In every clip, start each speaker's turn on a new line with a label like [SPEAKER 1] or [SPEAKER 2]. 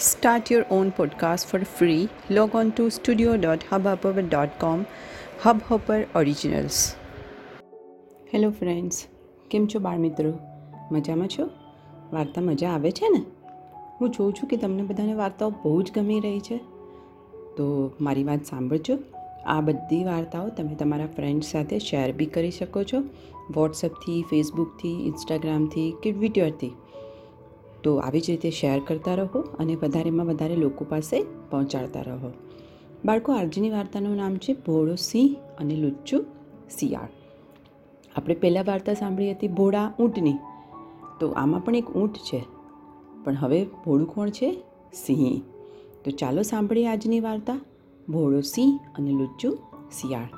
[SPEAKER 1] Start your own podcast for free. Log on to studio.hubhopper.com. Hubhopper Originals. Hello friends કેમ છો બાળ મિત્રો મજામાં છો વાર્તા મજા આવે છે ને હું જોઉં છું કે તમને બધાને વાર્તાઓ બહુ જ ગમી રહી છે તો મારી વાત સાંભળજો આ બધી વાર્તાઓ તમે તમારા ફ્રેન્ડ્સ સાથે શેર બી કરી શકો છો વોટ્સઅપથી ફેસબુકથી ઇન્સ્ટાગ્રામથી કે ટ્વિટરથી તો આવી જ રીતે શેર કરતા રહો અને વધારેમાં વધારે લોકો પાસે પહોંચાડતા રહો. બાળકો, આજની વાર્તાનું નામ છે ભોળો સિંહ અને લુચ્ચું શિયાળ. આપણે પહેલાં વાર્તા સાંભળી હતી ભોળા ઊંટની. તો આમાં પણ એક ઊંટ છે, પણ હવે ભોળું કોણ છે? સિંહ. તો ચાલો સાંભળીએ આજની વાર્તા. ભોળો સિંહ અને લુચ્ચું શિયાળ.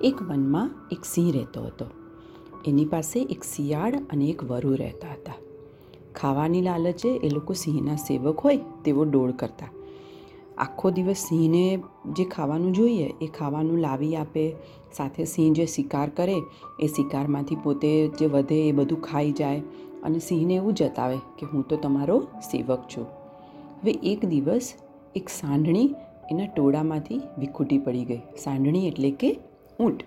[SPEAKER 1] એક વનમાં એક સિંહ રહેતો હતો. એની પાસે એક શિયાળ અને એક વરુ રહેતા હતા. ખાવાની લાલચે એ લોકો સિંહના સેવક હોય તેવો ડોળ કરતા. આખો દિવસ સિંહને જે ખાવાનું જોઈએ, એ ખાવાનું લાવી આપે. સાથે સિંહ જે શિકાર કરે, એ શિકારમાંથી પોતે જે વધે એ બધું ખાઈ જાય અને સિંહને એવું જતાવે કે હું તો તમારો સેવક છું. હવે એક દિવસ એક સાંઢણી એના ટોળામાંથી વિખૂટી પડી ગઈ. સાંઢણી એટલે કે ઊંટ.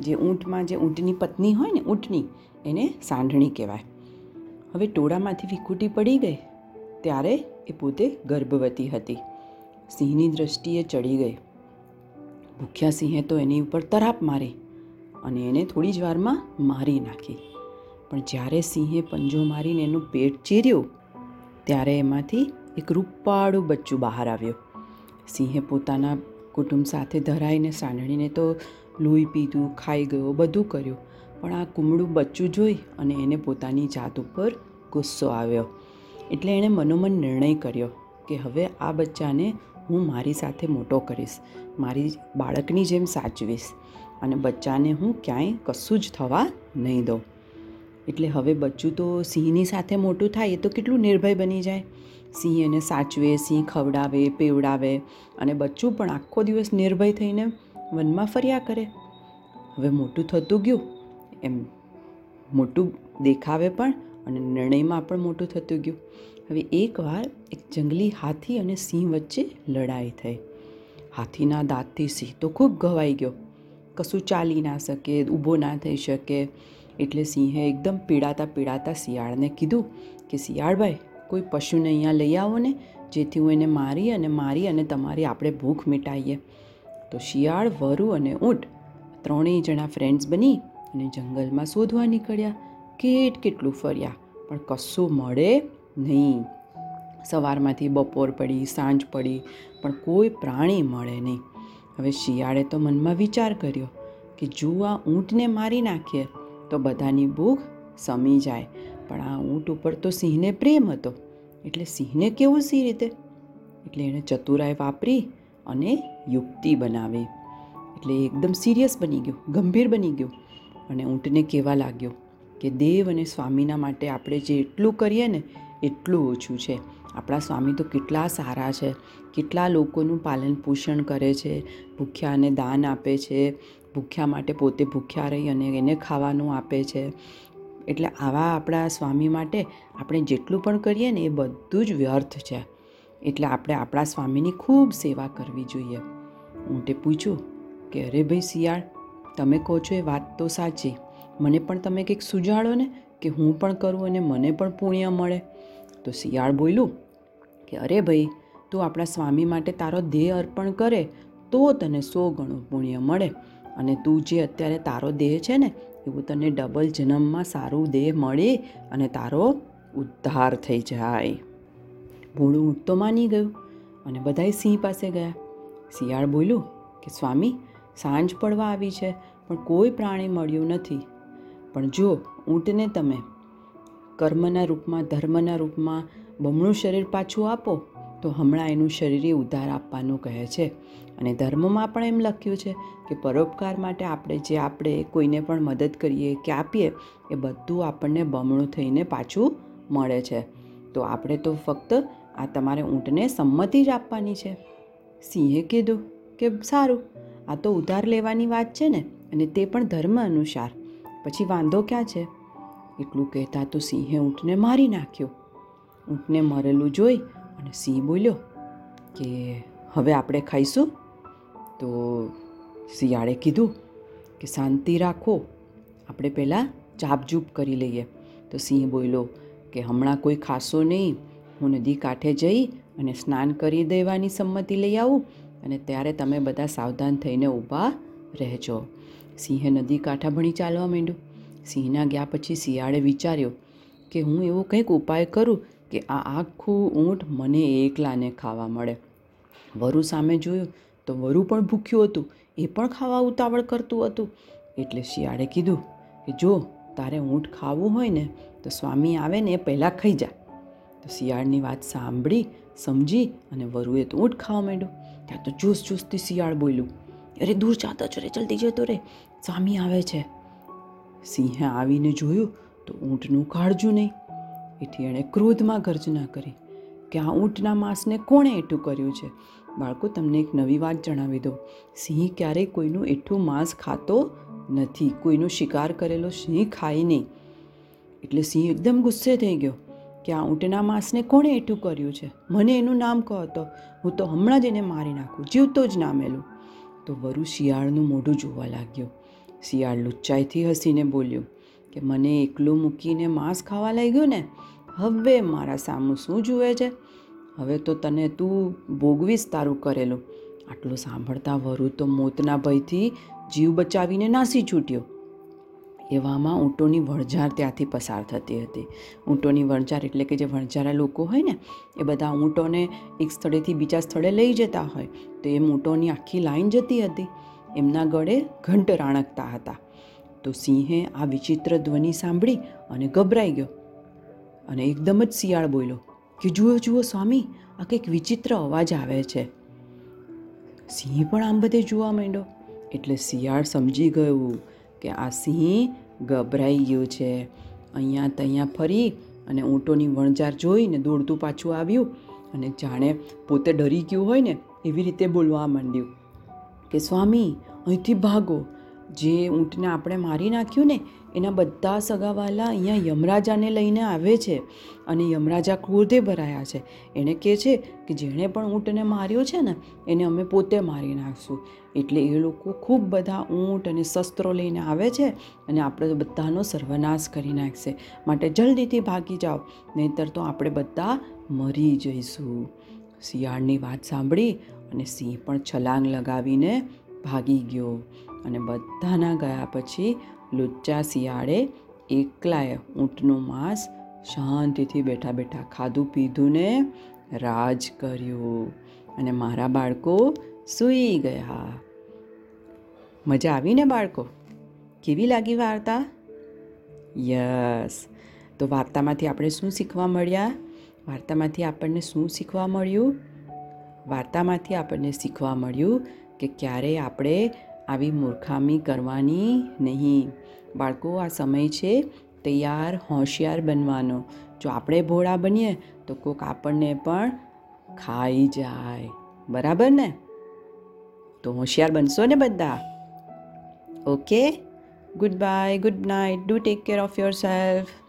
[SPEAKER 1] જે ઊંટમાં જે ઊંટની પત્ની હોય ને, ઊંટની, એને સાંઢણી કહેવાય. હવે ટોળામાંથી વિખૂટી પડી ગઈ. ત્યારે એ પોતે ગર્ભવતી હતી. સિંહની દ્રષ્ટિએ ચડી ગઈ. ભૂખ્યા સિંહે તો એની ઉપર તરાપ મારી અને એને થોડી જ વારમાં મારી નાખી. પણ જ્યારે સિંહે પંજો મારીને એનું પેટ ચીર્યું, ત્યારે એમાંથી એક રૂપાળું બચ્ચું બહાર આવ્યું. સિંહે પોતાના કુટુંબ સાથે ધરાઈને સાંઢણીને તો લોહી પીધું, ખાઈ ગયો, બધું કર્યું. પણ આ કુમળું બચ્ચું જોઈ અને એને પોતાની જાત ઉપર ગુસ્સો આવ્યો. એટલે એણે મનોમન નિર્ણય કર્યો કે હવે આ બચ્ચાને હું મારી સાથે મોટો કરીશ, મારી બાળકની જેમ સાચવીશ અને બચ્ચાને હું ક્યાંય કશું જ થવા નહીં દઉં. એટલે હવે બચ્ચું તો સિંહની સાથે મોટું થાય એ તો કેટલું નિર્ભય બની જાય. સિંહ એને સાચવે, સિંહ ખવડાવે, પીવડાવે અને બચ્ચું પણ આખો દિવસ નિર્ભય થઈને વનમાં ફર્યા કરે. હવે મોટું થતું ગયું એમ મોટું દેખાવે પણ અને નિર્ણયમાં પણ મોટું થતું ગયું. હવે એકવાર એક જંગલી હાથી અને સિંહ વચ્ચે લડાઈ થઈ. હાથીના દાંતથી સિંહ તો ખૂબ ઘવાઈ ગયો. કશું ચાલી ના શકે, ઊભો ના થઈ શકે. એટલે સિંહે એકદમ પીડાતા પીડાતા શિયાળને કીધું કે શિયાળભાઈ કોઈ પશુને અહીંયા લઈ આવો ને, જેથી હું એને મારી અને મારી અને તમારી આપણે ભૂખ મિટાઈએ. તો શિયાળ, વરુ અને ઊંટ, ત્રણેય જણા ફ્રેન્ડ્સ બની અને જંગલમાં શોધવા નીકળ્યા. કેટ કેટલું ફર્યા, પણ કશું મળે નહીં. સવારમાંથી બપોર પડી, સાંજ પડી, પણ કોઈ પ્રાણી મળે નહીં. હવે શિયાળે તો મનમાં વિચાર કર્યો કે જો આ ઊંટને મારી નાખીએ, તો બધાની ભૂખ સમી જાય. પણ આ ઊંટ ઉપર તો સિંહને પ્રેમ હતો. એટલે સિંહને કેવું સી રીતે? એટલે એણે ચતુરાઈ વાપરી અને યુક્તિ બનાવી. એટલે એકદમ સિરિયસ બની ગયું, ગંભીર બની ગયું. અને ઊંટને કહેવા લાગ્યો કે દેવ અને સ્વામીના માટે આપણે જેટલું કરીએ ને, એટલું ઓછું છે. આપણા સ્વામી તો કેટલા સારા છે, કેટલા લોકોનું પાલન પોષણ કરે છે, ભૂખ્યાને દાન આપે છે, ભૂખ્યા માટે પોતે ભૂખ્યા રહી અને એને ખાવાનું આપે છે. એટલે આવા આપણા સ્વામી માટે આપણે જેટલું પણ કરીએ ને એ બધું જ વ્યર્થ છે. એટલે આપણે આપણા સ્વામીની ખૂબ સેવા કરવી જોઈએ. ઊંટે પૂછ્યું કે અરે ભાઈ શિયાળ તમે કહો છો એ વાત તો સાચી. મને પણ તમે કંઈક સુજાડો ને કે હું પણ કરું અને મને પણ પુણ્ય મળે. તો શિયાળ બોલ્યું કે અરે ભાઈ, તું આપણા સ્વામી માટે તારો દેહ અર્પણ કરે તો તને સો ગણું પુણ્ય મળે. અને તું જે અત્યારે તારો દેહ છે ને, એવું તને ડબલ જન્મમાં સારું દેહ મળે અને તારો ઉદ્ધાર થઈ જાય. ભોળું ઊંટ તો માની ગયું અને બધાય સિંહ પાસે ગયા. શિયાળ બોલ્યું કે સ્વામી સાંજ પડવા આવી છે, પણ કોઈ પ્રાણી મળ્યું નથી. પણ જો ઊંટને તમે કર્મના રૂપમાં, ધર્મના રૂપમાં બમણું શરીર પાછું આપો, તો હમણાં એનું શરીરે ઉધાર આપવાનું કહે છે. અને ધર્મમાં પણ એમ લખ્યું છે કે પરોપકાર માટે આપણે જે આપણે કોઈને પણ મદદ કરીએ, કે આપીએ, એ બધું આપણને બમણું થઈને પાછું મળે છે. તો આપણે તો ફક્ત આ તમારે ઊંટને સંમતિ જ આપવાની છે. સિંહે કીધું કે સારું આ તો ઉધાર લેવાની વાત છે ને, અને તે પણ ધર્મ અનુસાર. પછી વાંધો ક્યાં છે? એટલું કહેતા તો સિંહે ઊંટને મારી નાખ્યો. ઊંટને મરેલું જોઈ અને સિંહ બોલ્યો કે હવે આપણે ખાઈશું? તો શિયાળે કીધું કે શાંતિ રાખો, આપણે પહેલાં ચાપચૂપ કરી લઈએ. તો સિંહ બોલ્યો કે હમણાં કોઈ ખાશો નહીં, હું નદી કાંઠે જઈ અને સ્નાન કરી દેવાની સંમતિ લઈ આવું અને ત્યારે તમે બધા સાવધાન થઈને ઊભા રહેજો. સિંહે નદી કાંઠા ભણી ચાલવા માંડ્યું. સિંહના ગયા પછી શિયાળે વિચાર્યો કે હું એવો કંઈક ઉપાય કરું કે આ આખું ઊંટ મને એકલાને ખાવા મળે. વરુ સામે જોયું તો વરુ પણ ભૂખ્યું હતું, એ પણ ખાવા ઉતાવળ કરતું હતું. એટલે શિયાળે કીધું કે જો તારે ઊંટ ખાવું હોય ને તો સ્વામી આવે ને એ પહેલાં ખાઈ જા. તો શિયાળની વાત સાંભળી, સમજી અને વરુએ તો ઊંટ ખાવા માંડ્યો. ત્યાં તો ચૂસ ચૂસથી શિયાળ બોલ્યું, અરે, દૂર જાતો છો રે જલ્દી જતો રે સ્વામી આવે છે. સિંહે આવીને જોયું તો ઊંટનું કાળજું નહીં. એથી એણે ક્રોધમાં ગર્જના કરી કે આ ઊંટના માંસને કોણે એઠું કર્યું છે? બાળકો, તમને એક નવી વાત જણાવી દઉં. સિંહ ક્યારેય કોઈનું એઠું માંસ ખાતો નથી. કોઈનો શિકાર કરેલો સિંહ ખાય નહીં. એટલે સિંહ એકદમ ગુસ્સે થઈ ગયો. કે આ ઊંટના માંસને કોણે એઠું કર્યું છે? મને એનું નામ કહો તો. હું તો હમણાં જ એને મારી નાખું, જીવતો જ ના મેલું. તો વરુ શિયાળનું મોઢું જોવા લાગ્યો. શિયાળ લુચ્ચાઈથી હસીને બોલ્યું, કે મને એકલું મૂકીને માંસ ખાવા લાગ્યો ને? હવે મારા સામું શું જુએ છે? હવે તો તને તું ભોગવીશ તારું કરેલું. આટલું સાંભળતા વરુ તો મોતના ભયથી જીવ બચાવીને નાસી છૂટ્યો. એવામાં ઊંટોની વણઝાર ત્યાંથી પસાર થતી હતી. ઊંટોની વણઝાર એટલે કે જે વણઝારા લોકો હોય ને, એ બધા ઊંટોને એક સ્થળેથી બીજા સ્થળે લઈ જતા હોય. તો એમ ઊંટોની આખી લાઈન જતી હતી. એમના ગળે ઘંટ રાણકતા હતા. તો સિંહે આ વિચિત્ર ધ્વનિ સાંભળી અને ગભરાઈ ગયો. અને એકદમ જ શિયાળ બોલ્યો, કે જુઓ જુઓ સ્વામી, આ કંઈક વિચિત્ર અવાજ આવે છે. સિંહ પણ આમ બધે જોવા માંડ્યો. એટલે શિયાળ સમજી ગયું. કે આ સિંહ ગભરાઈ ગયું છે. અહીંયા ત્યાં ફરી અને ઊંટોની વણઝાર જોઈને દોડતું પાછું આવ્યું અને જાણે પોતે ડરી ગયું હોય ને એવી રીતે બોલવા માંડ્યું કે, સ્વામી, અહીંથી ભાગો. જે ઊંટને આપણે મારી નાખ્યું ને, એના બધા સગાવાલા અહીંયા યમરાજાને લઈને આવે છે અને યમરાજા ક્રોધે ભરાયા છે. એણે કહે છે કે જેણે પણ ઊંટને માર્યો છે ને, એને અમે પોતે મારી નાખશું. એટલે એ લોકો ખૂબ બધા ઊંટ અને શસ્ત્રો લઈને આવે છે અને આપણે બધાનો સર્વનાશ કરી નાખશે. માટે જલ્દીથી ભાગી જાઓ, નહીંતર તો આપણે બધા મરી જઈશું. શિયાળની વાત સાંભળી અને સિંહ પણ છલાંગ લગાવીને ભાગી ગયો. અને બધાના ગયા પછી લુચ્ચા શિયાળે એકલાએ ઊંટનું માંસ શાંતિથી બેઠા બેઠા ખાધું પીધું ને રાજ કર્યું અને મારા બાળકો સૂઈ ગયા. મજા આવી ને બાળકો? કેવી લાગી વાર્તા? યસ. તો વાર્તામાંથી આપણે શું શીખવા મળ્યા? વાર્તામાંથી આપણને શું શીખવા મળ્યું? વાર્તામાંથી આપણને શીખવા મળ્યું કે ક્યારેય આપણે આવી મૂર્ખામી કરવાની નહીં. બાળકો, આ સમય છે તૈયાર, હોશિયાર બનવાનો. જો આપણે ભોળા બનીએ, તો કોક આપણને પણ ખાઈ જાય. બરાબર ને? તો હોશિયાર બનશો ને બધા? Okay? Good bye good night do take care of yourself